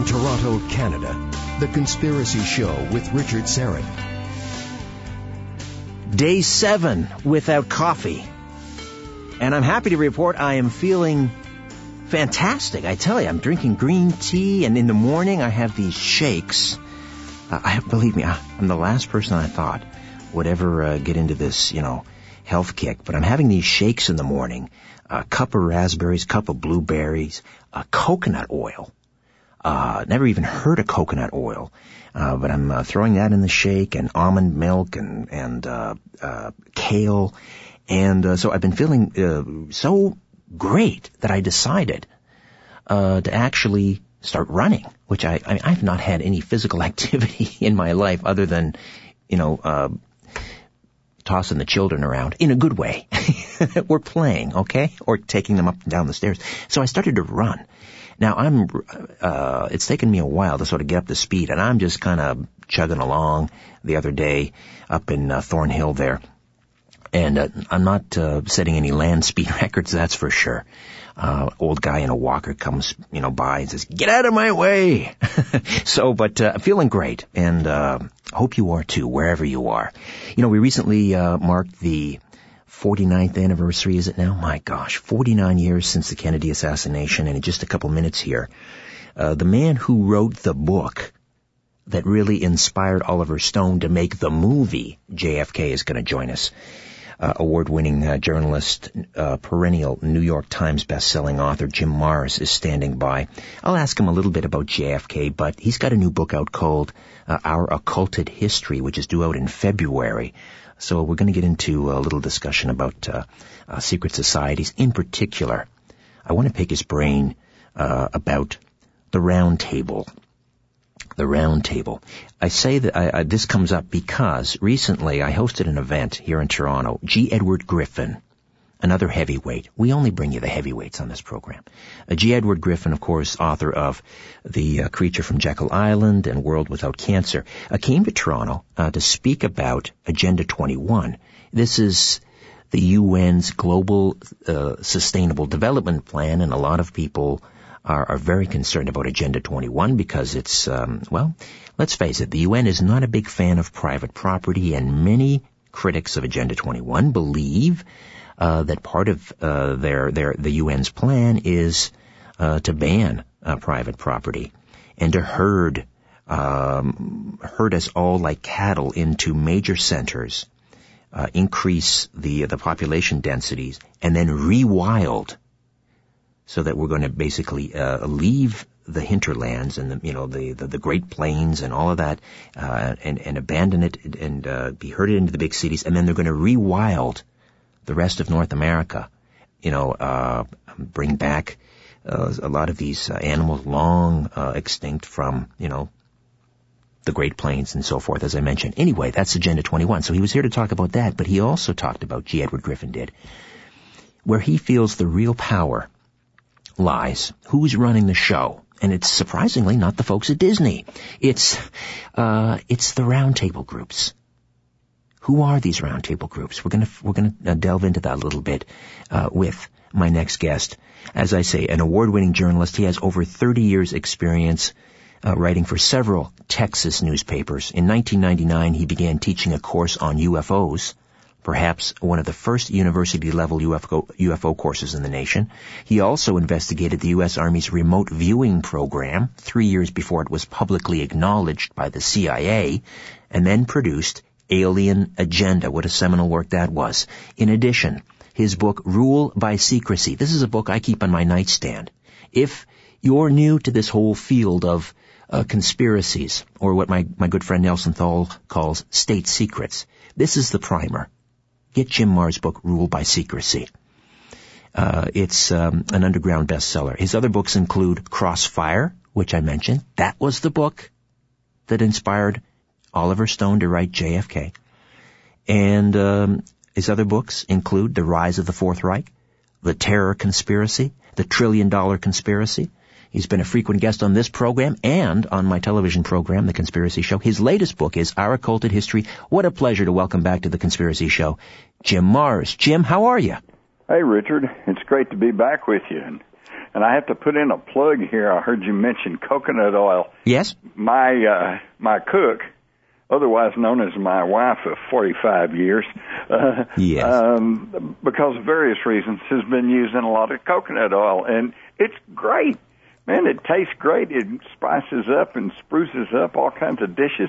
From Toronto, Canada, The Conspiracy Show with Richard Syrett. Day seven without coffee. And I'm happy to report I am feeling fantastic. I tell you, I'm drinking green tea, and in the morning I have these shakes. Uh, I believe me, I'm the last person I thought would ever uh, get into this, you know, health kick. But I'm having these shakes in the morning: a cup of raspberries, cup of blueberries, a coconut oil. Uh, never even heard of coconut oil, uh, but I'm uh, throwing that in the shake, and almond milk, and and uh, uh, kale, and uh, so I've been feeling uh, so great that I decided uh, to actually start running, which I, I I've not had any physical activity in my life other than, you know, uh, tossing the children around in a good way. We're playing, okay, or taking them up and down the stairs. So I started to run. Now I'm, uh, it's taken me a while to sort of get up to speed, and I'm just kind of chugging along. The other day, up in uh, Thornhill there, and uh, I'm not uh, setting any land speed records, that's for sure. Uh, old guy in a walker comes, you know, by and says, "Get out of my way." so, but uh, feeling great, and uh, hope you are too, wherever you are. You know, we recently uh, marked the 49th anniversary. Is it now? My gosh, 49 years since the Kennedy assassination, and in just a couple minutes here, uh, the man who wrote the book that really inspired Oliver Stone to make the movie JFK is going to join us uh, award-winning uh, journalist, uh, perennial New York Times best-selling author Jim Marrs is standing by. I'll ask him a little bit about JFK, but he's got a new book out called uh, Our Occulted History, which is due out in February. So we're going to get into a little discussion about uh, uh, secret societies. In particular, I want to pick his brain about the Round Table the round table. I say that I, I, this comes up because recently I hosted an event here in Toronto. G. Edward Griffin, another heavyweight. We only bring you the heavyweights on this program. Uh, G. Edward Griffin, of course, author of The uh, Creature from Jekyll Island and World Without Cancer, uh, came to Toronto uh, to speak about Agenda 21. This is the UN's global uh, sustainable development plan, and a lot of people are, are very concerned about Agenda 21 because it's, um, well, let's face it, the UN is not a big fan of private property, and many critics of Agenda 21 believe uh, that part of uh, their their the UN's plan is uh, to ban uh, private property and to herd um, herd us all like cattle into major centers, uh, increase the the population densities, and then rewild so that we're going to basically uh, leave the hinterlands and the you know the, the, the Great Plains and all of that uh, and and abandon it and uh, be herded into the big cities and then they're going to rewild the rest of North America, you know, uh, bring back uh, a lot of these uh, animals long uh, extinct from you know the Great Plains and so forth, as I mentioned. Anyway, that's Agenda 21. So he was here to talk about that, but he also talked about G. Edward Griffin did, where he feels the real power lies. Who's running the show? And it's surprisingly not the folks at Disney. It's, uh, it's the roundtable groups. Who are these roundtable groups? We're gonna, we're gonna uh, delve into that a little bit, uh, with my next guest. As I say, an award-winning journalist. He has over 30 years experience, uh, writing for several Texas newspapers. In 1999, he began teaching a course on UFOs perhaps one of the first university level UFO, UFO courses in the nation. He also investigated the U.S. Army's remote viewing program three years before it was publicly acknowledged by the CIA and then produced Alien Agenda. What a seminal work that was. In addition, his book Rule by Secrecy. This is a book I keep on my nightstand. If you're new to this whole field of uh, conspiracies, or what my, my good friend Nelson Thall calls state secrets, this is the primer. Get Jim Marr's book, Rule by Secrecy. Uh, it's um, an underground bestseller. His other books include Crossfire, which I mentioned. That was the book that inspired Oliver Stone to write JFK. And um, his other books include The Rise of the Fourth Reich, The Terror Conspiracy, The Trillion Dollar Conspiracy, He's been a frequent guest on this program and on my television program, The Conspiracy Show. His latest book is Our Occulted History. What a pleasure to welcome back to The Conspiracy Show, Jim Marrs. Jim, how are you? Hey, Richard. It's great to be back with you. And and I have to put in a plug here. I heard you mention coconut oil. Yes. My uh, my cook, otherwise known as my wife of 45 years, uh, Yes. um, because of various reasons, has been using a lot of coconut oil, and it's great. Man, it tastes great. It spices up and spruces up all kinds of dishes,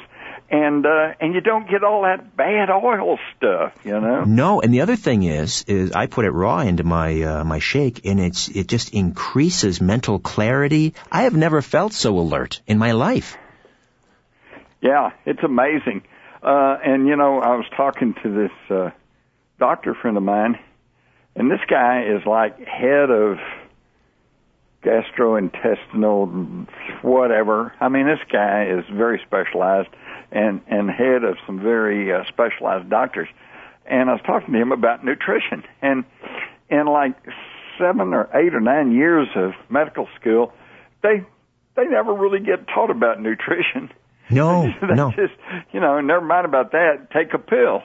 and uh, and you don't get all that bad oil stuff, you know. No, and the other thing is, is I put it raw into my uh, my shake, and it's it just increases mental clarity. I have never felt so alert in my life. Yeah, it's amazing. Uh, and you know, I was talking to this uh, doctor friend of mine, and this guy is like head of gastrointestinal whatever. I mean, this guy is very specialized and and head of some very uh, specialized doctors. And I was talking to him about nutrition, and in like seven or eight or nine years of medical school, they they never really get taught about nutrition. No, no, just you know, never mind about that. Take a pill.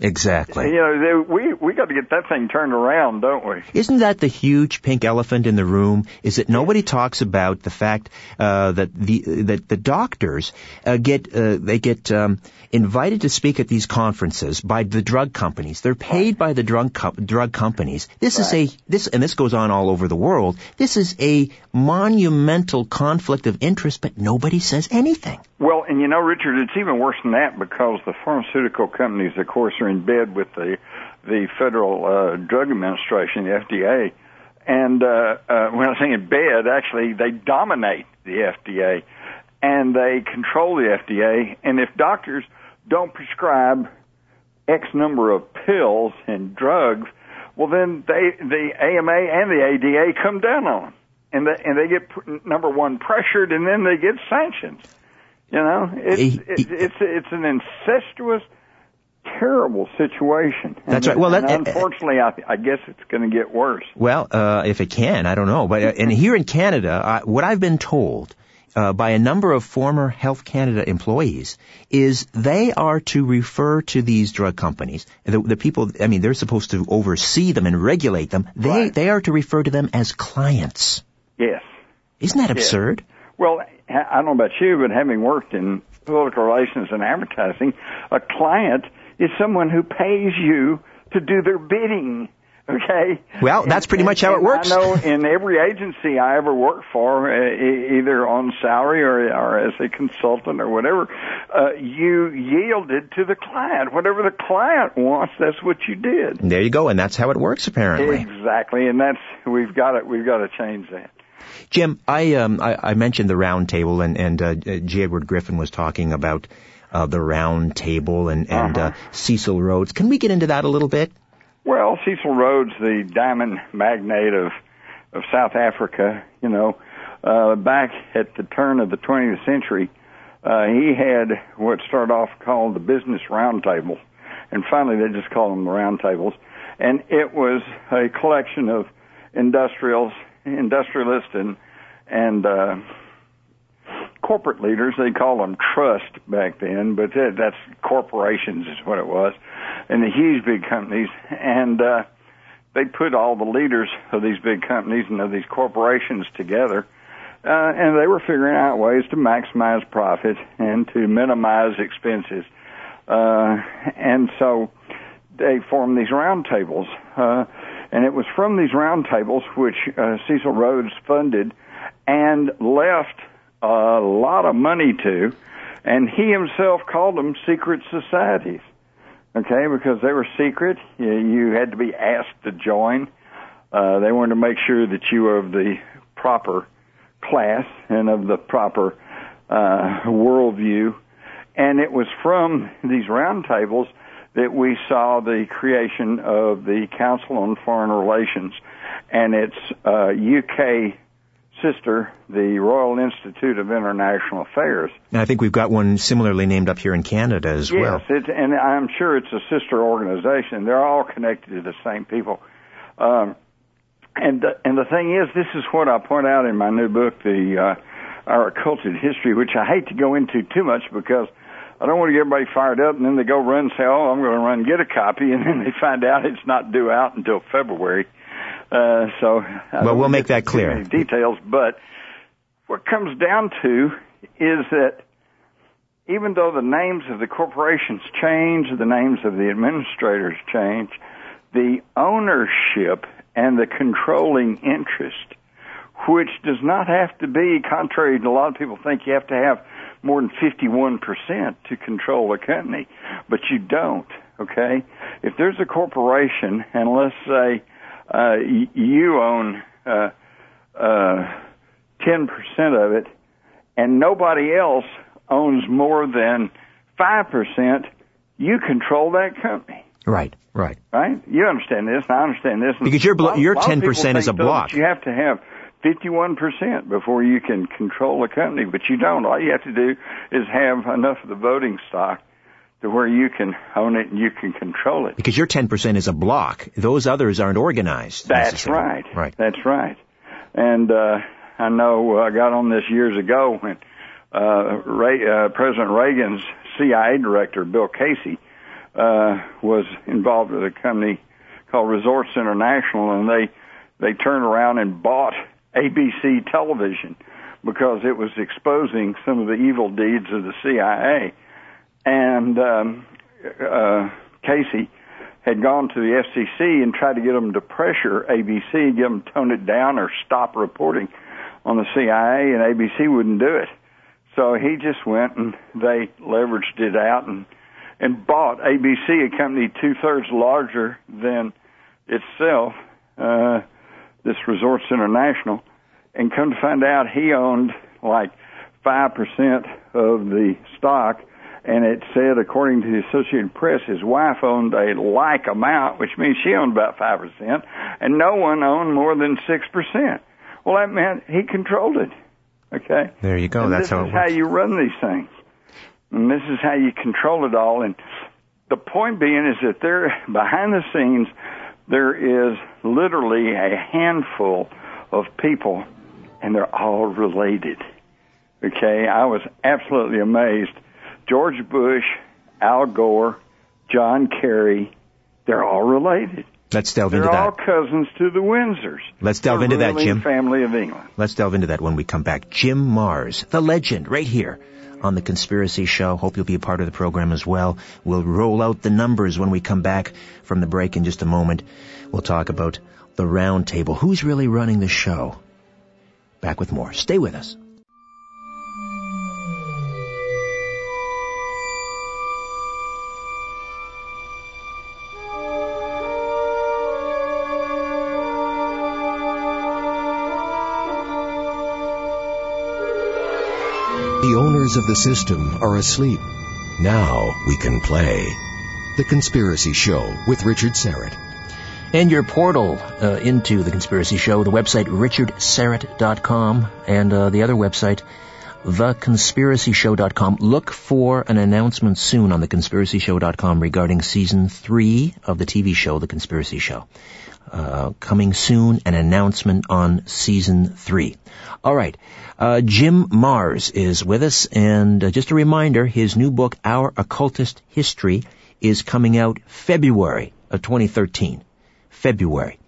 Exactly. You know, they, we we got to get that thing turned around, don't we? Isn't that the huge pink elephant in the room? Is that nobody talks about the fact uh, that the that the doctors uh, get uh, they get um, invited to speak at these conferences by the drug companies. They're paid by the drug co- drug companies. This is a this and this goes on all over the world. This is a monumental conflict of interest, but nobody says anything. Well, and you know, Richard, it's even worse than that because the pharmaceutical companies, of course, are in bed with the the Federal uh, Drug Administration, the FDA. And uh, uh, when I say in bed, actually, they dominate the FDA and they control the FDA. And if doctors don't prescribe X number of pills and drugs, well, then they the AMA and the ADA come down on them, and they, and they get number one pressured, and then they get sanctions. You know, it's it's it's, it's an incestuous, terrible situation. And- That's right. Well, that- unfortunately, I, I guess it's going to get worse. Well, uh, if it can, I don't know. But uh, and here in Canada, uh, what I've been told uh, by a number of former Health Canada employees is they are to refer to these drug companies, the, the people. I mean, they're supposed to oversee them and regulate them. They Right. they are to refer to them as clients. Yes. Isn't that absurd? Well, I don't know about you, but having worked in political relations and advertising, a client is someone who pays you to do their bidding. Okay. Well, that's pretty much how it works. I know in every agency I ever worked for, uh, either on salary or, or as a consultant or whatever, uh, you yielded to the client. Whatever the client wants, that's what you did. There you go, and that's how it works apparently. Exactly, and that's we've got to we've got to change that. Jim, I um I, I mentioned the round table and and uh, G. Edward Griffin was talking about uh, the round table and and uh, Cecil Rhodes. Can we get into that a little bit? Well, Cecil Rhodes, the diamond magnate of of South Africa, you know, uh, back at the turn of the 20th century, uh, he had what started off called the Business Roundtable, and finally they just called them the Roundtables, and it was a collection of industrials, industrialists, and and uh, corporate leaders. They called them trust back then, but that, that's corporations is what it was, and the huge big companies. And uh, they put all the leaders of these big companies and of these corporations together, uh, and they were figuring out ways to maximize profit and to minimize expenses. Uh, and so they formed these roundtables. Uh, and it was from these roundtables which uh, Cecil Rhodes funded and left a lot of money to, and he himself called them secret societies. Okay, because they were secret, you, had to be asked to join. Uh, they wanted to make sure that you were of the proper class and of the proper uh, worldview. And it was from these roundtables that we saw the creation of the Council on Foreign Relations and its uh, UK sister, the Royal Institute of International Affairs. And I think we've got one similarly named up here in Canada as well. Yes, and I'm sure it's a sister organization. They're all connected to the same people. Um, and the, and the thing is, this is what I point out in my new book, the uh, Our Occulted History, which I hate to go into too much because I don't want to get everybody fired up and then they go run and say, oh, I'm going to run and get a copy, and then they find out it's not due out until February. Uh, so Well, we'll make that clear. Details, but what comes down to is that even though the names of the corporations change, the names of the administrators change, the ownership and the controlling interest, which does not have to be, contrary to a lot of people think you have to have more than 51% to control a company, but you don't, okay? If there's a corporation, and let's say uh, you own uh, uh, 10% of it, and nobody else owns more than 5%, you control that company. Right, right. Right? You understand this, and I understand this. and Because your blo- your a lot of 10% people is a block. You have to have 51% before you can control a company, but you don't. All you have to do is have enough of the voting stock to where you can own it and you can control it. Because your 10% is a block. Those others aren't organized. That's right. Right. That's right. And uh, I know uh, I got on this years ago when uh, Ray, uh, President Reagan's CIA director, Bill Casey, uh, was involved with a company called Resorts International, and they they turned around and bought ABC Television because it was exposing some of the evil deeds of the CIA. And um, uh, Casey had gone to the FCC and tried to get them to pressure ABC, get them to tone it down or stop reporting on the CIA, and ABC wouldn't do it. So he just went and they leveraged it out and and bought ABC, a company two thirds larger than itself, uh, this Resorts International, and come to find out he owned like five percent of the stock, and it said, according to the Associated Press, his wife owned a like amount, which means she owned about five percent, and no one owned more than six percent. Well, that meant he controlled it. Okay. There you go. And That's this how is it how you run these things. And this is how you control it all. And the point being is that there, behind the scenes, there is literally a handful of people, and they're all related. Okay, I was absolutely amazed. George Bush, Al Gore, John Kerry, they're all related. Let's delve They're into all that. cousins to the Windsors. Let's delve into that, Jim. Family of England. Let's delve into that when we come back. Jim Marrs, the legend, right here on the Conspiracy Show. Hope you'll be a part of the program as well. We'll roll out the numbers when we come back from the break in just a moment. We'll talk about the round table. Who's really running the show? Back with more. Stay with us. Of the system are asleep. Now we can play. The Conspiracy Show with Richard Syrett. And your portal uh, into the Conspiracy Show, the website richardsyrett.com and uh, the other website, theconspiracyshow.com. Look for an announcement soon on theconspiracyshow.com regarding season three of the TV show, The Conspiracy Show. Uh, coming soon, an announcement on season three. All right. Uh, Jim Marrs is with us, and uh, just a reminder, his new book, Our Occulted History, is coming out February of 2013. February.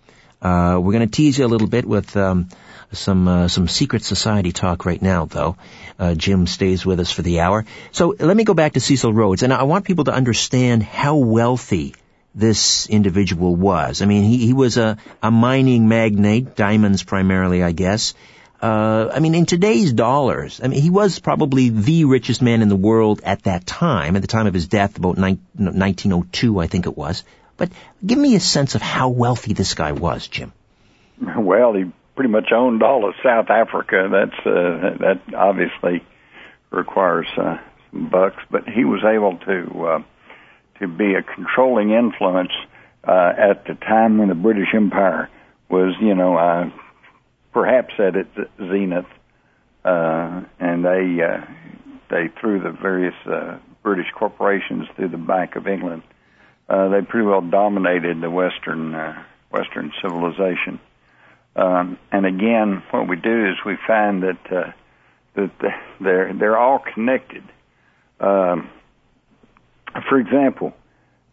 Uh, we're going to tease you a little bit with um, some uh, some secret society talk right now, though. Uh, Jim stays with us for the hour. So let me go back to Cecil Rhodes, and I want people to understand how wealthy this individual was. I mean, he, he was a, a mining magnate, diamonds primarily, I guess. Uh, I mean, in today's dollars, I mean, he was probably the richest man in the world at that time, at the time of his death, about nine, 1902, I think it was. But give me a sense of how wealthy this guy was, Jim. Well, he pretty much owned all of South Africa. That's uh, that obviously requires uh, some bucks, but he was able to uh, to be a controlling influence uh, at the time when the British Empire was, you know, uh, perhaps at its zenith, uh, and they uh, they threw the various uh, British corporations through the Bank of England. Uh, they pretty well dominated the Western uh, Western civilization. Um, and again, what we do is we find that uh, that they're they're all connected. Um, for example,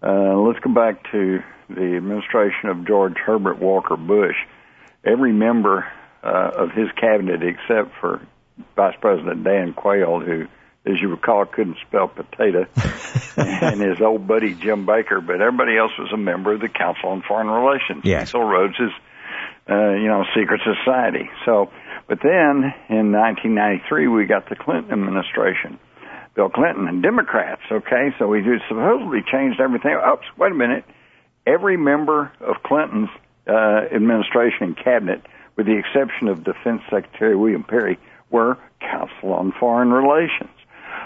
Uh, let's go back to the administration of George Herbert Walker Bush. Every member uh, of his cabinet, except for Vice President Dan Quayle, who, as you recall, couldn't spell potato, and his old buddy Jim Baker, but everybody else was a member of the Council on Foreign Relations. Yes. Cecil Rhodes is, uh, you know, secret society. So, but then in 1993, we got the Clinton administration. Bill Clinton and Democrats, okay? So we supposedly changed everything. Oops, wait a minute. Every member of Clinton's uh, administration and cabinet, with the exception of Defense Secretary William Perry, were Council on Foreign Relations.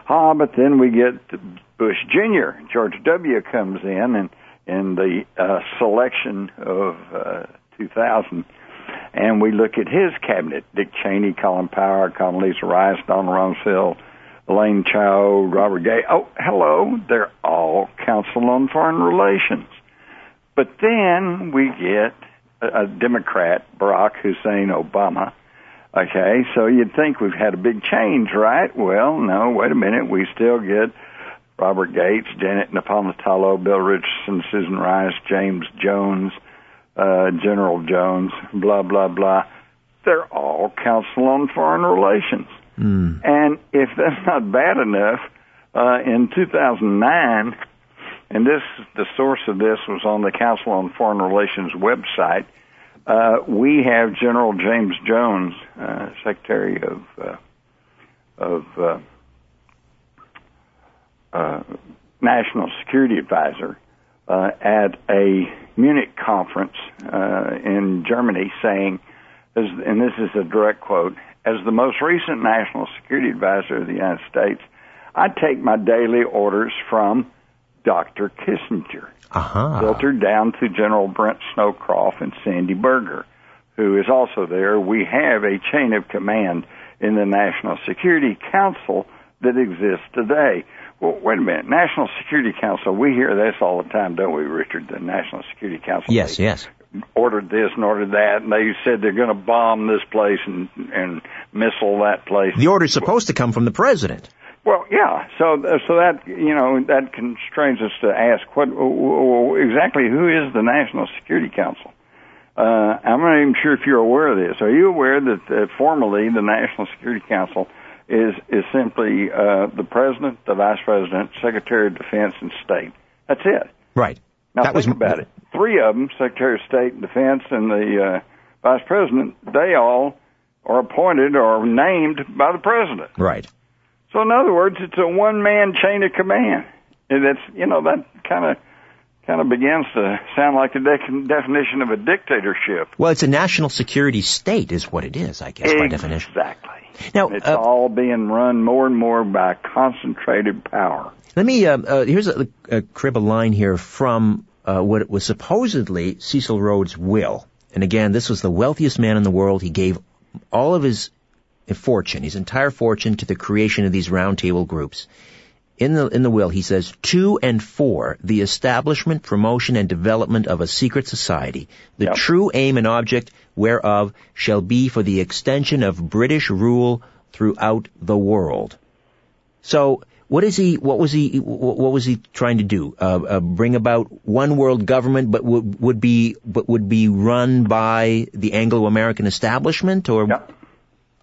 Ah, but then we get Bush Jr. George W. comes in and in the uh, selection of uh, 2000, and we look at his cabinet: Dick Cheney, Colin Powell, Condoleezza Rice, Donald Rumsfeld, Elaine Chao, Robert Gay. Oh, hello, they're all Council on Foreign Relations. But then we get a, a Democrat, Barack Hussein Obama. Okay, so you'd think we've had a big change, right? Well, no, wait a minute. We still get Robert Gates, Janet Napolitano, Bill Richardson, Susan Rice, James Jones, uh, General Jones, blah, blah, blah. They're all Council on Foreign Relations. Mm. And if that's not bad enough, uh, in 2009, and this the source of this was on the Council on Foreign Relations website. Uh, we have General James Jones, uh, Secretary of uh, of uh, uh, National Security Advisor, uh, at a Munich conference in Germany, saying, and this is a direct quote: "As the most recent National Security Advisor of the United States, I take my daily orders from." Dr. Kissinger, uh-huh. filtered down to General Brent Scowcroft and Sandy Berger, who is also there. We have a chain of command in the National Security Council that exists today. Well, wait a minute. National Security Council, we hear this all the time, don't we, Richard? The National Security Council. Yes, yes. Ordered this and ordered that, and they said they're going to bomb this place and, and missile that place. The order's supposed to come from the president. Well, yeah. So, so that you know that constrains us to ask what exactly who is the National Security Council. Uh, I'm not even sure if you're aware of this. Are you aware that uh, formally the National Security Council is is simply uh, the president, the vice president, secretary of defense, and state? That's it. Right. Now that think was about it. Three of them, Secretary of State and Defense, and the uh, Vice President, they all are appointed or named by the President. Right. So in other words, it's a one-man chain of command. And that's you know that kind of kind of begins to sound like the de- definition of a dictatorship. Well, it's a national security state, is what it is, I guess, by definition. Exactly. Now, It's uh, all being run more and more by concentrated power. Let me, uh, uh, here's a, a crib a line here from uh, what was supposedly Cecil Rhodes' will. And again, this was the wealthiest man in the world. He gave all of his fortune, his entire fortune, to the creation of these roundtable groups. In the, in the will, he says, to and for the establishment, promotion, and development of a secret society, the Yep. true aim and object whereof shall be for the extension of British rule throughout the world. So, what is he? What was he? What was he trying to do? Uh, uh, bring about one world government, but would would be but would be run by the Anglo-American establishment, or Yep.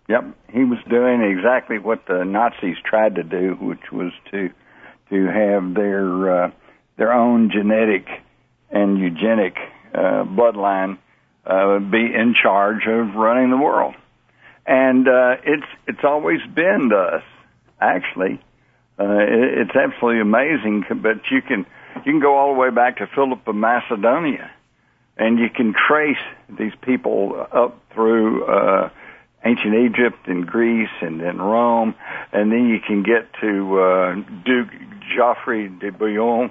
Yep. He was doing exactly what the Nazis tried to do, which was to to have their uh, their own genetic and eugenic uh, bloodline uh, be in charge of running the world. And uh, it's it's always been thus. Actually, uh, it, it's absolutely amazing. But you can you can go all the way back to Philip of Macedonia, and you can trace these people up through. Uh, ancient Egypt and Greece and then Rome, and then you can get to uh, Duke Geoffrey de Bouillon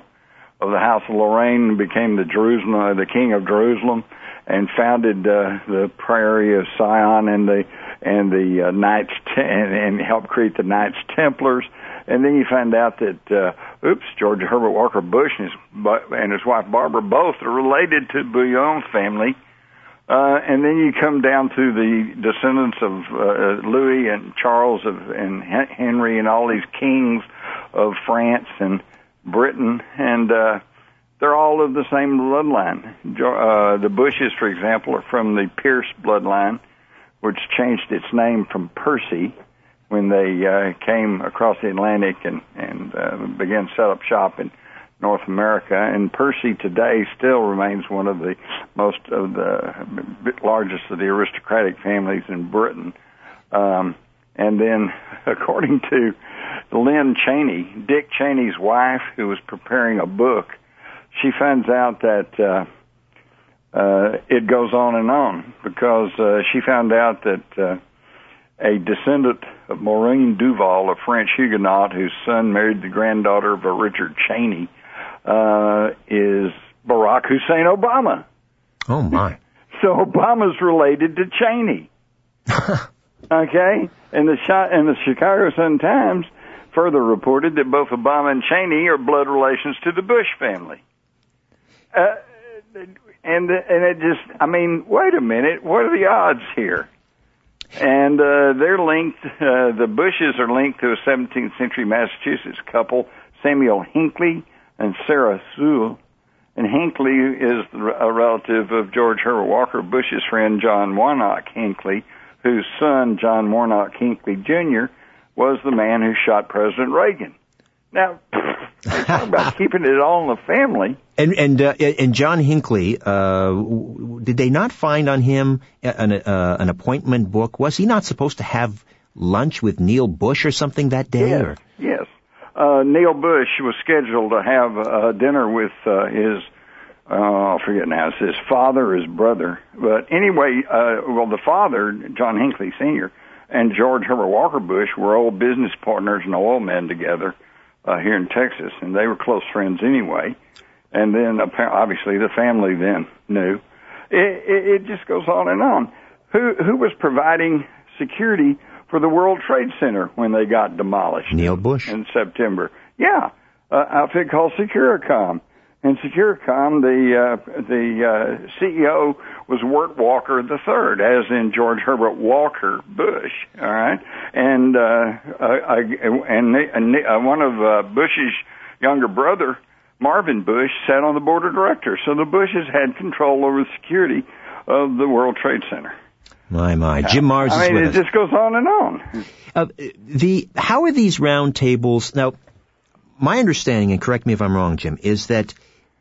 of the House of Lorraine, became the Jerusalem, uh, the King of Jerusalem, and founded uh, the Priory of Sion and the and the uh, Knights Te- and, and helped create the Knights Templars. And then you find out that uh, oops, George Herbert Walker Bush and his and his wife Barbara both are related to Bouillon family. Uh, and then you come down to the descendants of uh, Louis and Charles of, and Henry and all these kings of France and Britain, and uh, they're all of the same bloodline. Uh, the Bushes, for example, are from the Pierce bloodline, which changed its name from Percy when they uh, came across the Atlantic and and uh, began set up shop in North America. And Percy today still remains one of the most of the largest of the aristocratic families in Britain. Um, and then, according to Lynn Cheney, Dick Cheney's wife, who was preparing a book, she finds out that uh, uh, it goes on and on because uh, she found out that uh, a descendant of Maureen Duval, a French Huguenot whose son married the granddaughter of a Richard Cheney, uh, is Barack Hussein Obama. Oh my! So Obama's related to Cheney. okay, and the and the Chicago Sun Times further reported that both Obama and Cheney are blood relations to the Bush family. Uh, and and it just, I mean, wait a minute, what are the odds here? And uh, they're linked. Uh, the Bushes are linked to a 17th century Massachusetts couple, Samuel Hinckley and Sarah Sewall. And Hinckley is a relative of George Herbert Walker Bush's friend John Warnock Hinckley, whose son John Warnock Hinckley Jr. was the man who shot President Reagan. Now, talk about keeping it all in the family. And and uh, and John Hinckley, uh, did they not find on him an uh, an appointment book? Was he not supposed to have lunch with Neil Bush or something that day? Yes, or? yes. Uh, Neil Bush was scheduled to have uh, dinner with uh, his. Uh, I forget now. It's his father, his brother. But anyway, uh, well, the father, John Hinckley Sr., and George Herbert Walker Bush were old business partners and oil men together uh, here in Texas, and they were close friends anyway. And then obviously the family then knew. It, it, it just goes on and on. Who who was providing security for the World Trade Center when they got demolished? Neil Bush in September. Yeah, uh, outfit called Securacom. And Securacom, the uh, the uh, CEO was Wirt Walker III, as in George Herbert Walker Bush. All right, and uh, I, and, and uh, one of uh, Bush's younger brother, Marvin Bush, sat on the board of directors. So the Bushes had control over the security of the World Trade Center. My my, Jim Marrs I mean, it with just goes on and on. Uh, the how are these round tables now? My understanding, and correct me if I'm wrong, Jim, is that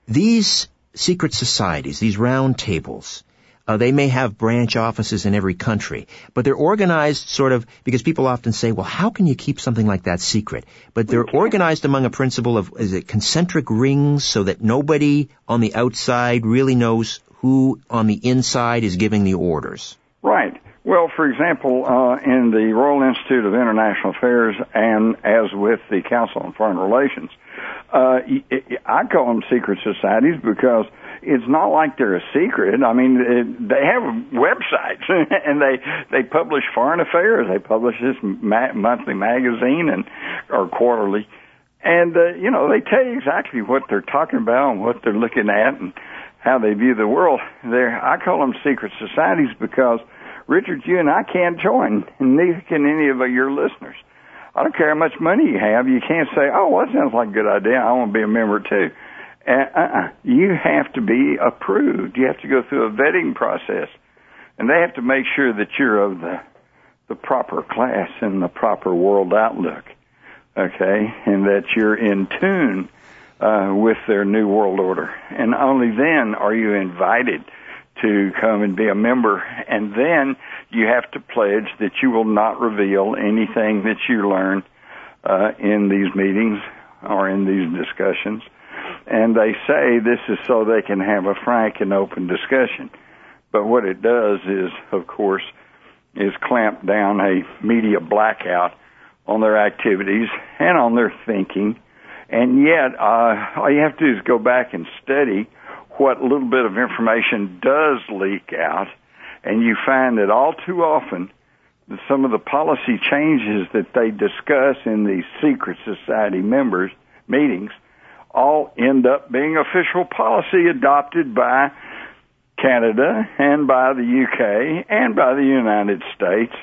these secret societies, these round tables, uh, they may have branch offices in every country, but they're organized sort of because people often say, "Well, how can you keep something like that secret?" But they're organized among a principle of is it concentric rings, so that nobody on the outside really knows who on the inside is giving the orders. Right. Well, for example, uh, in the Royal Institute of International Affairs and as with the Council on Foreign Relations, uh, I call them secret societies because it's not like they're a secret. I mean, they have websites and they they publish foreign affairs. They publish this ma- monthly magazine and or quarterly, and uh, you know they tell you exactly what they're talking about and what they're looking at and how they view the world. They're I call them secret societies because Richard, you and I can't join, and neither can any of your listeners. I don't care how much money you have. You can't say, "Oh, that sounds like a good idea. I want to be a member too." Uh, uh-uh. You have to be approved. You have to go through a vetting process, and they have to make sure that you're of the the proper class and the proper world outlook. Okay, and that you're in tune uh, with their new world order, and only then are you invited to come and be a member, and then you have to pledge that you will not reveal anything that you learn uh, in these meetings or in these discussions. And they say this is so they can have a frank and open discussion. But what it does is, of course, is clamp down a media blackout on their activities and on their thinking. And yet, uh, all you have to do is go back and study what little bit of information does leak out, and you find that all too often some of the policy changes that they discuss in these secret society members meetings all end up being official policy adopted by Canada and by the UK and by the United States.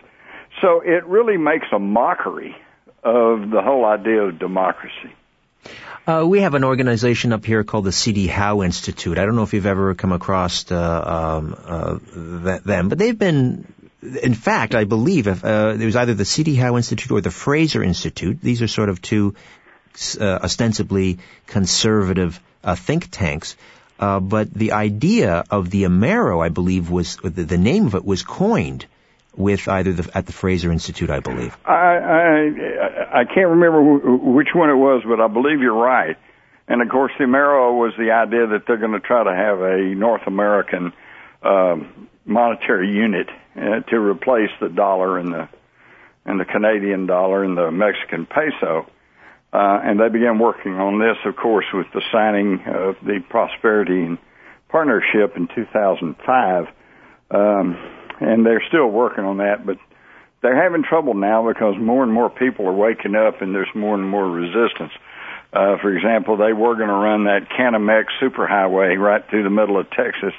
So it really makes a mockery of the whole idea of democracy. Uh, we have an organization up here called the C.D. Howe Institute. I don't know if you've ever come across uh, um, uh, them, but they've been in fact, I believe if, uh, it was either the C.D. Howe Institute or the Fraser Institute. These are sort of two uh, ostensibly conservative uh, think tanks. But the idea of the Amero, I believe, was the, the, name of it was coined with either the, at the Fraser Institute, I believe. I I, I can't remember which one it was, but I believe you're right. And of course, the Amero was the idea that they're going to try to have a North American um, monetary unit uh, to replace the dollar and the and the Canadian dollar and the Mexican peso. Uh, and they began working on this, of course, with the signing of the Prosperity and Partnership in 2005. Um, and they're still working on that, but they're having trouble now because more and more people are waking up and there's more and more resistance. Uh, for example, they were going to run that Canamex superhighway right through the middle of Texas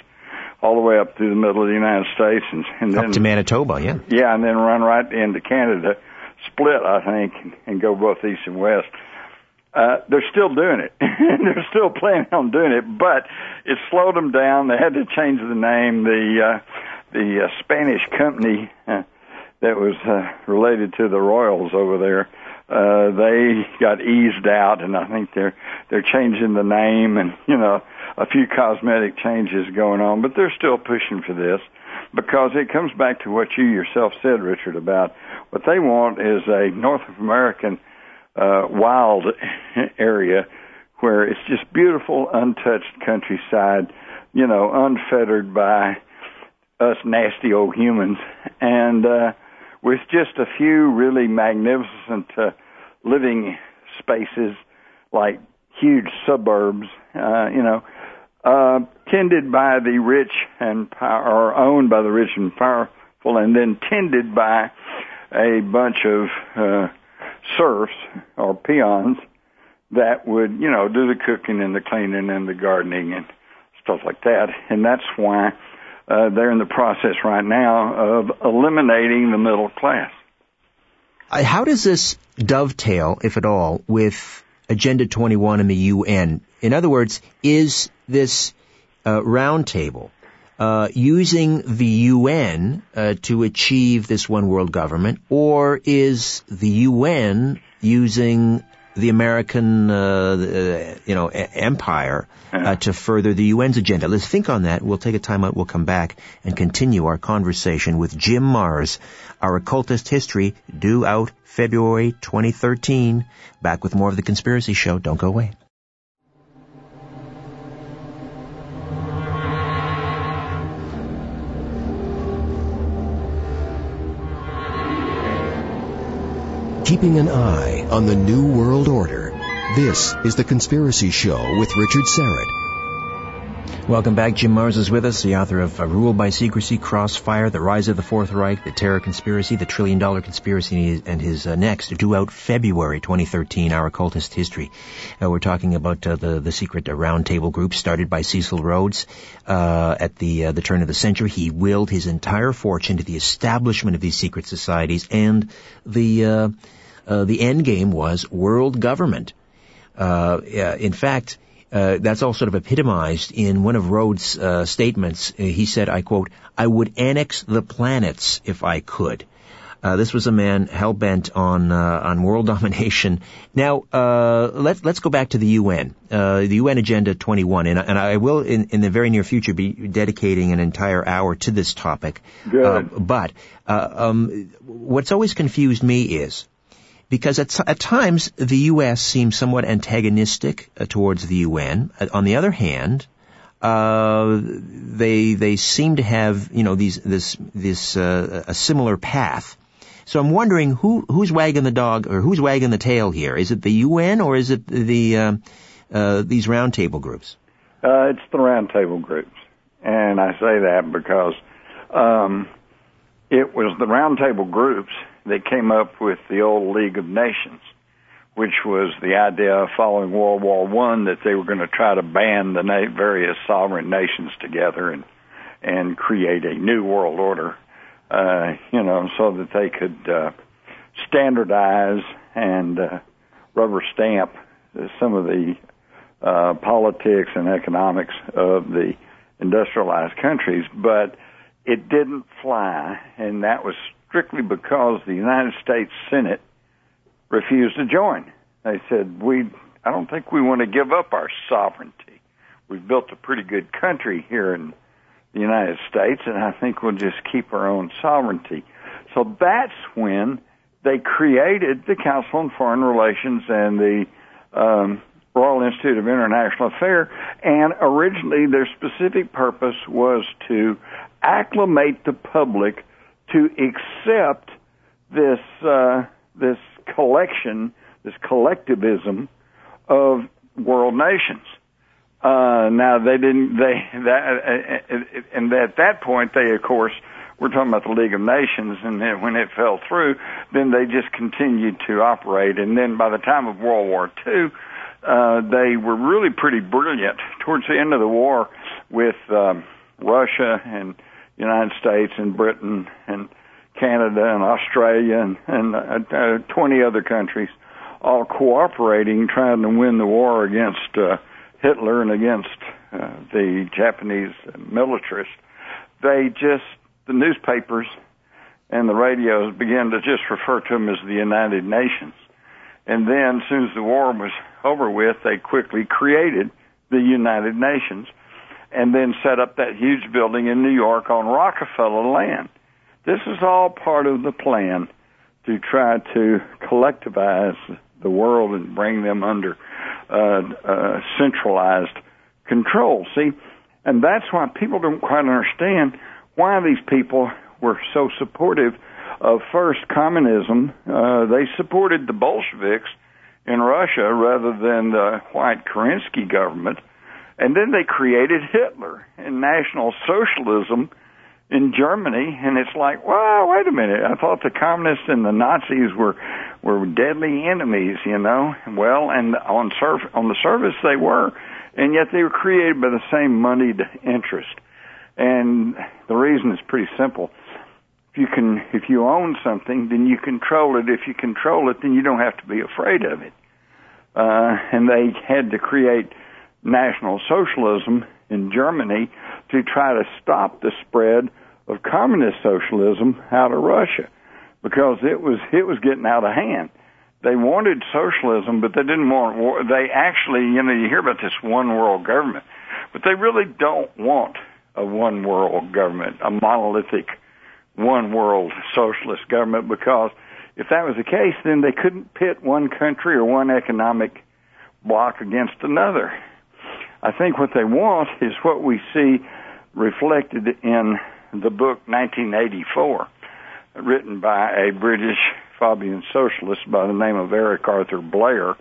all the way up through the middle of the United States and, and then up to Manitoba, yeah. Yeah, and then run right into Canada, split, I think, and go both east and west. Uh, they're still doing it. they're still planning on doing it, but it slowed them down. They had to change the name. The uh, the uh, Spanish company uh, that was uh, related to the Royals over there, uh, they got eased out, and I think they're they're changing the name and you know a few cosmetic changes going on, but they're still pushing for this because it comes back to what you yourself said, Richard, about what they want is a North American uh, wild area where it's just beautiful, untouched countryside, you know, unfettered by us nasty old humans, and uh, with just a few really magnificent uh, living spaces like huge suburbs, uh, you know, uh, tended by the rich and power, or owned by the rich and powerful, and then tended by a bunch of uh, serfs or peons that would, you know, do the cooking and the cleaning and the gardening and stuff like that. And that's why uh, they're in the process right now of eliminating the middle class. How does this dovetail, if at all, with Agenda 21 and the UN? In other words, is this uh, roundtable uh, using the UN uh, to achieve this one world government, or is the UN using the American, uh, uh, you know, empire uh, to further the UN's agenda. Let's think on that. We'll take a time out. We'll come back and continue our conversation with Jim Marrs, our occulted history due out February 2013. Back with more of the Conspiracy Show. Don't go away. Keeping an eye on the New World Order. This is The Conspiracy Show with Richard Syrett. Welcome back. Jim Marrs is with us, the author of uh, Rule by Secrecy, Crossfire, The Rise of the Fourth Reich, The Terror Conspiracy, The Trillion Dollar Conspiracy, and his uh, next, due out February 2013, Our Occulted History. Uh, we're talking about uh, the, the secret uh, roundtable group started by Cecil Rhodes uh, at the, the turn of the century. He willed his entire fortune to the establishment of these secret societies, and the, the end game was world government. in fact, uh, that's all sort of epitomized in one of Rhodes' uh, statements. Uh, he said, I quote, I would annex the planets if I could. Uh, this was a man hell bent on uh, on world domination. Now uh, let's let's go back to the UN, the UN Agenda 21, and, and I will in, in the very near future be dedicating an entire hour to this topic. Good. but um, what's always confused me is because at, at times the U.S. seems somewhat antagonistic uh, towards the UN. Uh, on the other hand, uh, they they seem to have you know these this this uh, a similar path. So I'm wondering who who's wagging the dog or who's wagging the tail here? Is it the UN or is it the uh, uh, these roundtable groups? it's the roundtable groups, and I say that because um, it was the roundtable groups they came up with the old League of Nations, which was the idea following World War One that they were going to try to band the na- various sovereign nations together and and create a new world order, uh, you know, so that they could uh, standardize and uh, rubber stamp some of the uh, politics and economics of the industrialized countries, but it didn't fly, and that was strictly because the United States Senate refused to join. They said, "We, I don't think we want to give up our sovereignty. We've built a pretty good country here in the United States, and I think we'll just keep our own sovereignty." So that's when they created the Council on Foreign Relations and the um, Royal Institute of International Affairs, and originally their specific purpose was to acclimate the public to accept this uh, this collection, this collectivism of world nations. Uh, now they didn't they that and at that point they of course we're talking about the League of Nations, and then when it fell through, then they just continued to operate. And then by the time of World War II, uh, they were really pretty brilliant towards the end of the war with um, Russia and United States and Britain and Canada and Australia and, and uh, uh, 20 other countries all cooperating, trying to win the war against uh, Hitler and against uh, the Japanese militarists. They just, the newspapers and the radios began to just refer to them as the United Nations. And then, as soon as the war was over with, they quickly created the United Nations and then set up that huge building in New York on Rockefeller land. This is all part of the plan to try to collectivize the world and bring them under uh, uh, centralized control. See, and that's why people don't quite understand why these people were so supportive of first communism. Uh, they supported the Bolsheviks in Russia rather than the white Kerensky government. And then they created Hitler and National Socialism in Germany, and it's like, wow, wait a minute. I thought the communists and the Nazis were were deadly enemies, you know. Well, and on surf on the surface they were, and yet they were created by the same moneyed interest. And the reason is pretty simple. If you can, if you own something, then you control it. If you control it, then you don't have to be afraid of it. Uh, and they had to create National Socialism in Germany to try to stop the spread of communist socialism out of Russia because it was it was getting out of hand. They wanted socialism, but they didn't want war. They actually, you know, you hear about this one world government, but they really don't want a one world government, a monolithic one world socialist government because if that was the case, then they couldn't pit one country or one economic bloc against another. I think what they want is what we see reflected in the book 1984, written by a British Fabian socialist by the name of Eric Arthur Blair,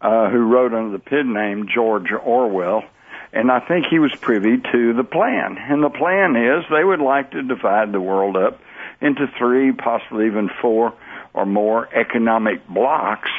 uh, who wrote under the pen name George Orwell. And I think he was privy to the plan. And the plan is they would like to divide the world up into three, possibly even four or more economic blocks,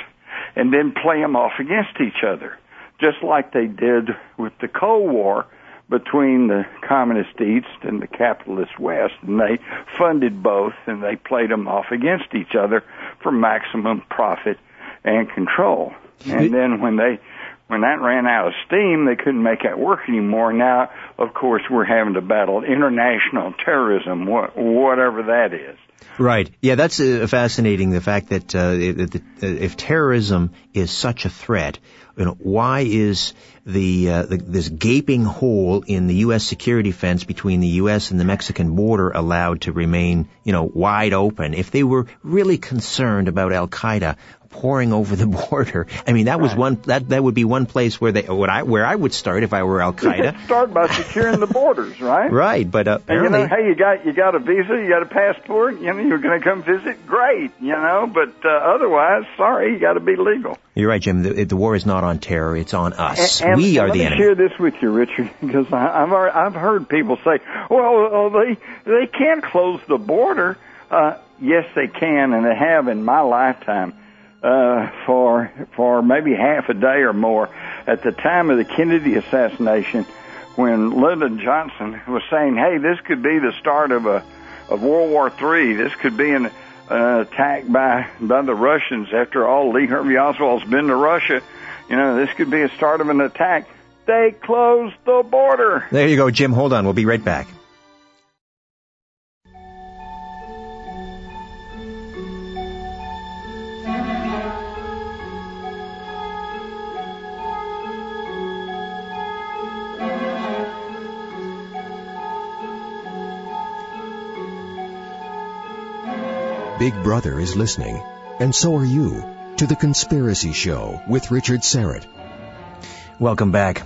and then play them off against each other just like they did with the Cold War between the communist East and the capitalist West, and they funded both and they played them off against each other for maximum profit and control. And then when they when that ran out of steam, they couldn't make that work anymore. Now, of course, we're having to battle international terrorism, whatever that is. Right. Yeah, that's uh, fascinating. The fact that uh, if terrorism is such a threat, you know, why is the, uh, the, this gaping hole in the U.S. security fence between the U.S. and the Mexican border allowed to remain, you know, wide open? If they were really concerned about Al Qaeda, pouring over the border. I mean, that was one that that would be one place where they would I where I would start if I were Al Qaeda. start by securing the borders, right? Right, but apparently, and, you know, hey, you got you got a visa, you got a passport, you know, you're going to come visit, great, you know, but uh, otherwise, sorry, you got to be legal. You're right, Jim. The, the, war is not on terror; it's on us. And, we and are the enemy. Let me share this with you, Richard, because I've I've heard people say, "Well, they they can't close the border." Uh, yes, they can, and they have in my lifetime uh, for for maybe half a day or more at the time of the Kennedy assassination, when Lyndon Johnson was saying, "Hey, this could be the start of a of World War III. This could be an, an attack by by the Russians." After all, Lee Harvey Oswald's been to Russia. You know, this could be a start of an attack. They closed the border. There you go, Jim. Hold on. We'll be right back. Big Brother is listening, and so are you, to The Conspiracy Show with Richard Syrett. Welcome back.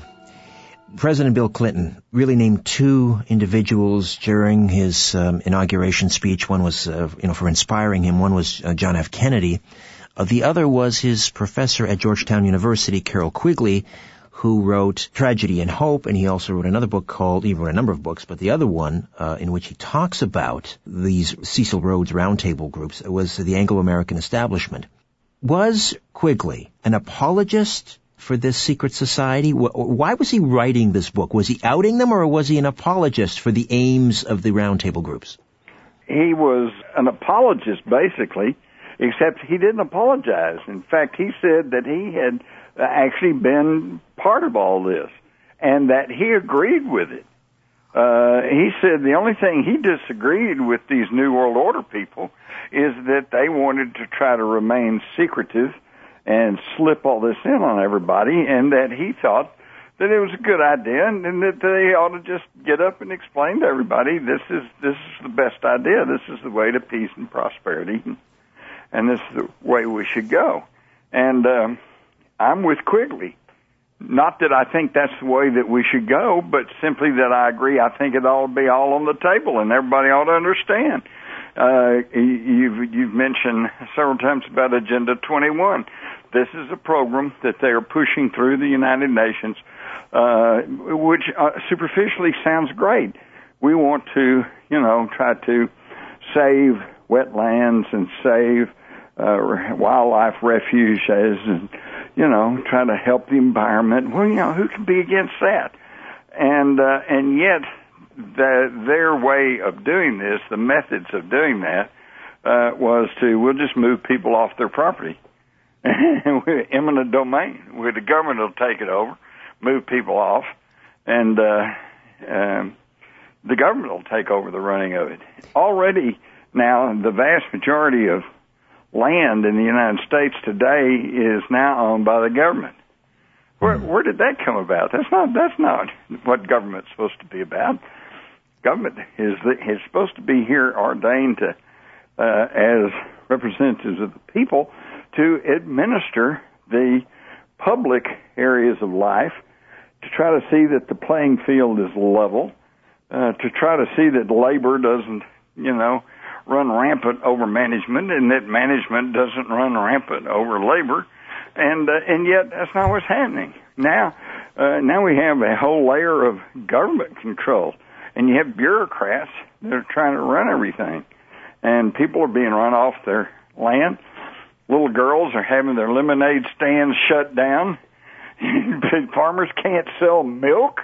President Bill Clinton really named two individuals during his um, inauguration speech. One was, uh, you know, for inspiring him. One was uh, John F. Kennedy. Uh, the other was his professor at Georgetown University, Carroll Quigley, who wrote Tragedy and Hope, and he also wrote another book called, he wrote a number of books, but the other one, uh, in which he talks about these Cecil Rhodes roundtable groups, was the Anglo-American establishment. Was Quigley an apologist for this secret society? Why was he writing this book? Was he outing them or was he an apologist for the aims of the roundtable groups? He was an apologist, basically, except he didn't apologize. In fact, he said that he had actually been part of all this and that he agreed with it. Uh, he said the only thing he disagreed with these New World Order people is that they wanted to try to remain secretive and slip all this in on everybody, and that he thought that it was a good idea, and, and that they ought to just get up and explain to everybody this is this is the best idea, this is the way to peace and prosperity, and this is the way we should go. And um, I'm with Quigley. Not that I think that's the way that we should go, but simply that I agree. I think it ought to be all on the table, and everybody ought to understand. Uh, you've you've mentioned several times about Agenda 21. This is a program that they are pushing through the United Nations, uh, which uh, superficially sounds great. We want to, you know, try to save wetlands and save uh, wildlife refuges and you know, try to help the environment. Well, you know, who can be against that? And uh, and yet, the, their way of doing this, the methods of doing that, uh, was to we'll just move people off their property, We eminent domain. Where the government will take it over, move people off, and uh, um, the government will take over the running of it. Already now, the vast majority of land in the United States today is now owned by the government. Where hmm. where did that come about? That's not that's not what government's supposed to be about. Government is is supposed to be here ordained to uh, as representatives of the people to administer the public areas of life, to try to see that the playing field is level, uh, to try to see that labor doesn't, you know, run rampant over management and that management doesn't run rampant over labor. And, uh, and yet that's not what's happening. Now, uh, now we have a whole layer of government control and you have bureaucrats that are trying to run everything and people are being run off their land. Little girls are having their lemonade stands shut down. Farmers can't sell milk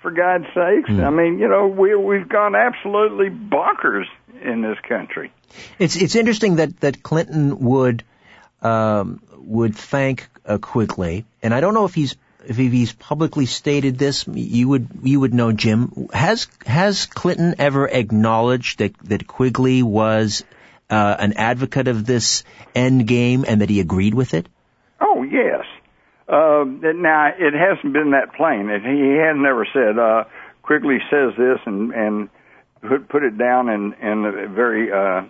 for God's sakes. Mm. I mean, you know, we we've gone absolutely bonkers in this country. It's it's interesting that that Clinton would um, would thank uh, Quigley, and I don't know if he's if he's publicly stated this. You would you would know, Jim. Has has Clinton ever acknowledged that that Quigley was uh, an advocate of this end game and that he agreed with it? Oh yes. Uh, now it hasn't been that plain. He has never said uh, Quigley says this and and put put it down in in a very uh,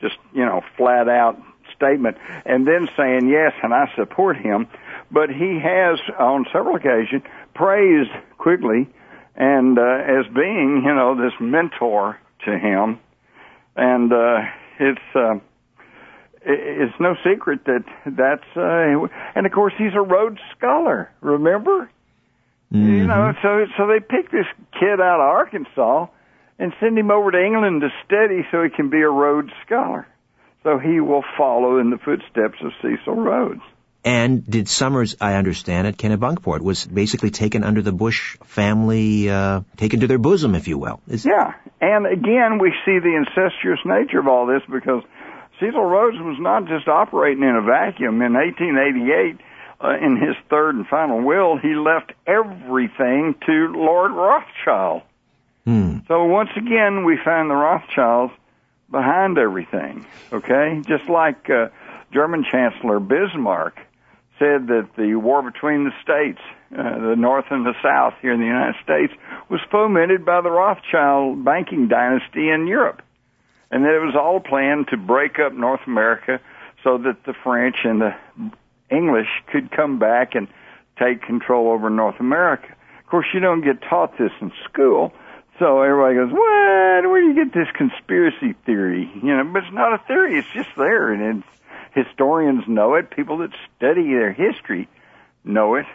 just you know flat out statement, and then saying yes, and I support him. But he has on several occasions praised Quigley and uh, as being you know this mentor to him, and uh, it's. Uh, it's no secret that that's uh, and of course he's a Rhodes scholar. Remember, mm-hmm. you know, so so they picked this kid out of Arkansas and send him over to England to study so he can be a Rhodes scholar. So he will follow in the footsteps of Cecil Rhodes. And did Summers, I understand it, Kennebunkport was basically taken under the Bush family, uh, taken to their bosom, if you will. Is yeah. And again, we see the incestuous nature of all this because Cecil Rhodes was not just operating in a vacuum. In 1888, uh, in his third and final will, he left everything to Lord Rothschild. Hmm. So once again, we find the Rothschilds behind everything. Okay, just like uh, German Chancellor Bismarck said that the war between the states, uh, the North and the South here in the United States, was fomented by the Rothschild banking dynasty in Europe, and that it was all planned to break up North America so that the French and the English could come back and take control over North America. Of course, you don't get taught this in school. So everybody goes, what? Where do you get this conspiracy theory? You know, but it's not a theory. It's just there, and it's, historians know it. People that study their history know it,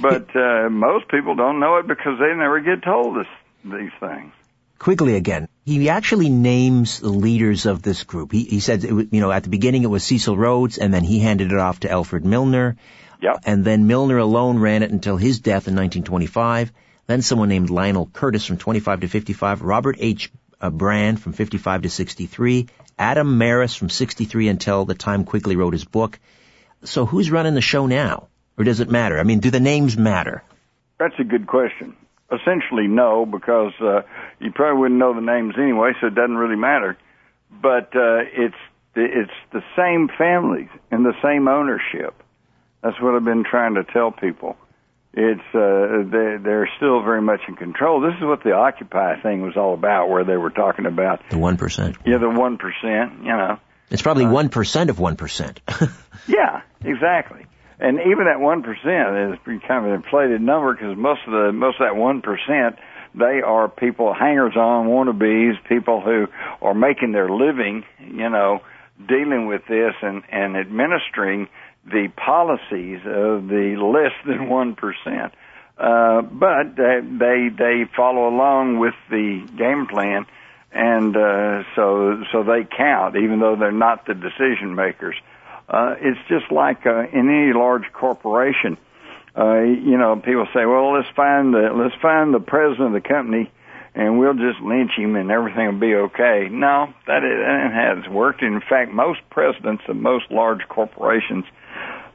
but uh, most people don't know it because they never get told this, these things. Quigley again. He actually names the leaders of this group. He, he said, it was, you know, at the beginning it was Cecil Rhodes, and then he handed it off to Alfred Milner. Yep. And then Milner alone ran it until his death in 1925. Then someone named Lionel Curtis from 25 to 55, Robert H. uh, Brand from 55 to 63, Adam Marris from 63 until the time Quigley wrote his book. So who's running the show now? Or does it matter? I mean, do the names matter? That's a good question. Essentially, no, because uh, you probably wouldn't know the names anyway, so it doesn't really matter. But uh, it's it's the same families and the same ownership. That's what I've been trying to tell people. It's uh, they, they're still very much in control. This is what the Occupy thing was all about, where they were talking about The 1%. yeah the one percent. You know, It's probably 1% of 1%. Yeah, exactly. And even that one percent is kind of an inflated number because most of the most of that one percent they are people hangers on wannabes, people who are making their living, you know, dealing with this and and administering the policies of the less than one percent. Uh, but they, they they follow along with the game plan, and uh, so so they count, even though they're not the decision makers. Uh, it's just like uh, in any large corporation. Uh, you know, people say, "Well, let's find the let's find the president of the company, and we'll just lynch him, and everything will be okay." No, that, that hasn't worked. In fact, most presidents of most large corporations, uh,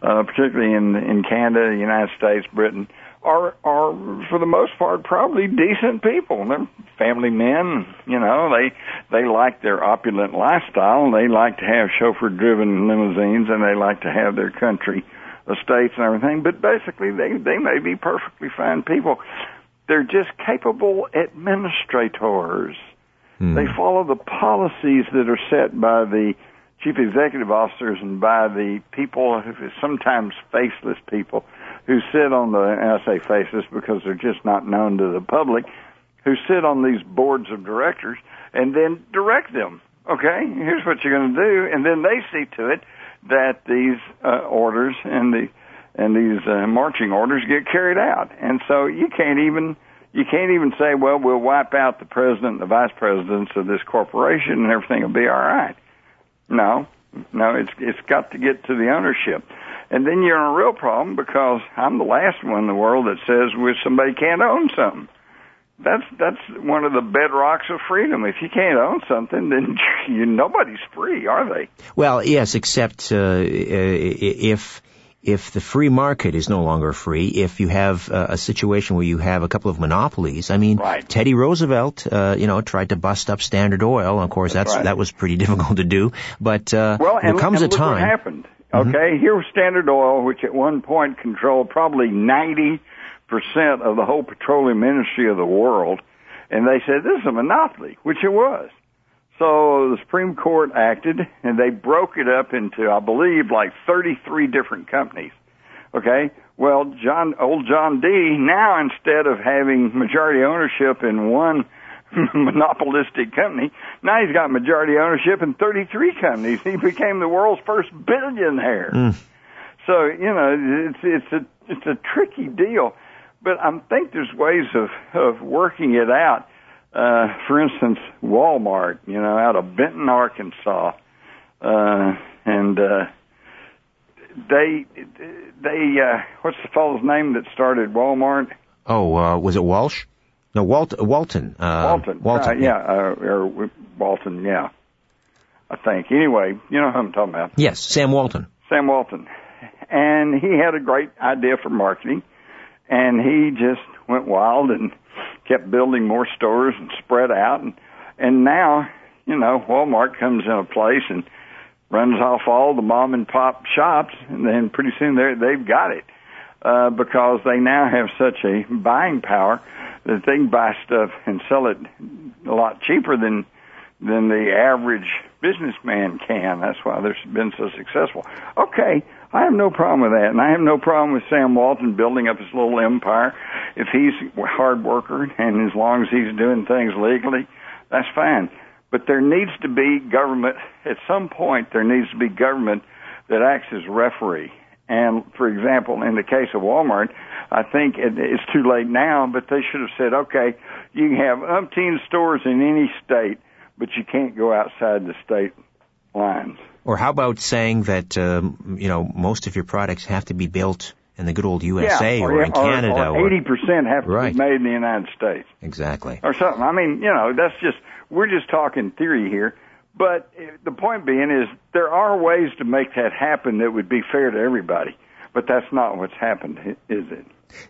Uh, particularly in in Canada, the United States, Britain, are are for the most part probably decent people. They're family men. You know, they they like their opulent lifestyle. They like to have chauffeur-driven limousines, and they like to have their country estates and everything. But basically, they they may be perfectly fine people. They're just capable administrators. Hmm. They follow the policies that are set by the chief executive officers and by the people, sometimes faceless people, who sit on the, and I say faceless because they're just not known to the public, who sit on these boards of directors and then direct them. Okay, here's what you're going to do, and then they see to it that these uh, orders and the and these uh, marching orders get carried out. And so you can't even you can't even say, well, we'll wipe out the president and the vice presidents of this corporation and everything will be all right. No, no, it's it's got to get to the ownership, and then you're in a real problem because I'm the last one in the world that says well, somebody can't own something. That's that's one of the bedrocks of freedom. If you can't own something, then you nobody's free, are they? Well, yes, except uh, if if the free market is no longer free, if you have uh, a situation where you have a couple of monopolies, I mean, Right. Teddy Roosevelt, uh, you know, tried to bust up Standard Oil. Of course, that's, right. that was pretty difficult to do. But uh, Well, and, there comes and a look what time. Mm-hmm. happened. Okay, here was Standard Oil, which at one point controlled probably ninety percent of the whole petroleum industry of the world, and they said this is a monopoly, which it was. So the Supreme Court acted, and they broke it up into, I believe, like thirty-three different companies. Okay, well, John, old John D. Now instead of having majority ownership in one monopolistic company. Now he's got majority ownership in 33 companies. He became the world's first billionaire. Hmm. So you know it's it's a it's a tricky deal, but I think there's ways of of working it out. Uh, for instance, Walmart, you know, out of Benton, Arkansas, uh, and uh, they they uh, what's the fellow's name that started Walmart? Oh, uh, was it Walsh? No, Walt, Walton. Uh, Walton. Walton. Uh, yeah, uh, or Walton, yeah. I think. Anyway, you know who I'm talking about. Yes, Sam Walton. Sam Walton. and he had a great idea for marketing, and he just went wild and kept building more stores and spread out, and and now you know Walmart comes in a place and runs off all the mom and pop shops, and then pretty soon they they've got it uh, because they now have such a buying power that they can buy stuff and sell it a lot cheaper than than the average businessman can. That's why they've been so successful. Okay, I have no problem with that, and I have no problem with Sam Walton building up his little empire. If he's a hard worker and as long as he's doing things legally, that's fine. But there needs to be government at some point. There needs to be government that acts as referee. And for example, in the case of Walmart, I think it's too late now, but they should have said, okay, you can have umpteen stores in any state but you can't go outside the state lines. Or how about saying that um, you know most of your products have to be built in the good old USA yeah, or, or in Canada, or eighty percent have to right. be made in the United States. Exactly. Or something. I mean, you know, that's just we're just talking theory here. But the point being is there are ways to make that happen that would be fair to everybody. But that's not what's happened, is it?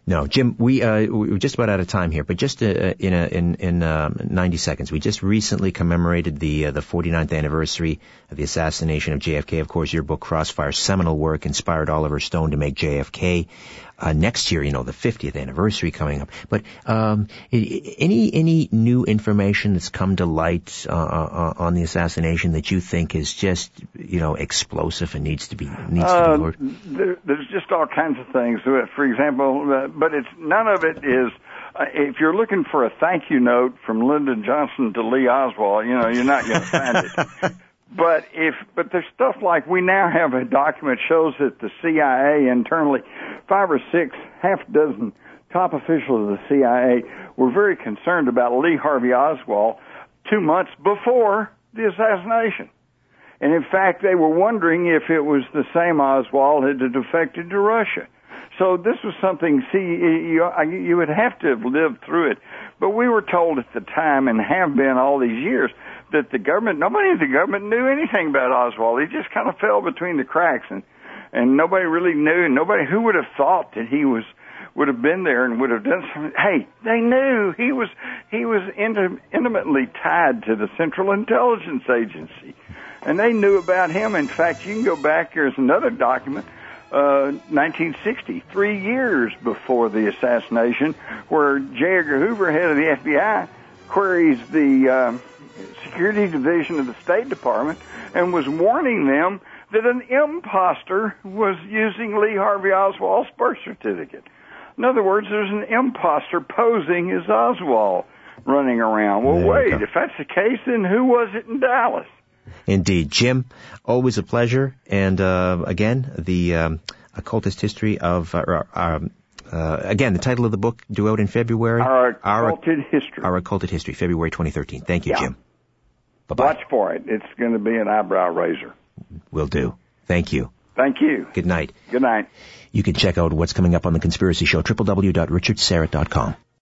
No, Jim, we uh, we're just about out of time here, but just uh, in a, in in uh, 90 seconds, we just recently commemorated the uh, the 49th anniversary of the assassination of JFK. Of course, your book Crossfire, seminal work, inspired Oliver Stone to make JFK uh, next year, you know, the 50th anniversary coming up. But um, any any new information that's come to light uh, uh, on the assassination that you think is just you know explosive and needs to be needs to be uh, there, there's just all kinds of things. For example, uh, but it's none of it is. Uh, if you're looking for a thank you note from Lyndon Johnson to Lee Oswald, you know you're not going to find it. But if, but there's stuff like we now have a document shows that the CIA internally, five or six, half dozen top officials of the CIA were very concerned about Lee Harvey Oswald two months before the assassination. And in fact, they were wondering if it was the same Oswald that had defected to Russia. So this was something, see, you, you would have to have lived through it. But we were told at the time, and have been all these years, that the government, nobody in the government knew anything about Oswald. He just kind of fell between the cracks, and and nobody really knew. Nobody who would have thought that he was would have been there and would have done something. Hey, they knew he was he was intim- intimately tied to the Central Intelligence Agency, and they knew about him. In fact, you can go back. Here's another document. Uh, 1960, three years before the assassination, where J. Edgar Hoover, head of the FBI, queries the uh, Security Division of the State Department and was warning them that an impostor was using Lee Harvey Oswald's birth certificate. In other words, there's an impostor posing as Oswald running around. Well, wait, if that's the case, then who was it in Dallas? Indeed. Jim, always a pleasure. And uh, again, the um, occultist history of, uh, um, uh, again, the title of the book due out in February. Our occulted our, history. Our occulted history, February 2013. Thank you, yeah. Jim. Bye-bye. Watch for it. It's going to be an eyebrow raiser. Will do. Thank you. Thank you. Good night. Good night. You can check out what's coming up on The Conspiracy Show, www.richardsyrett.com.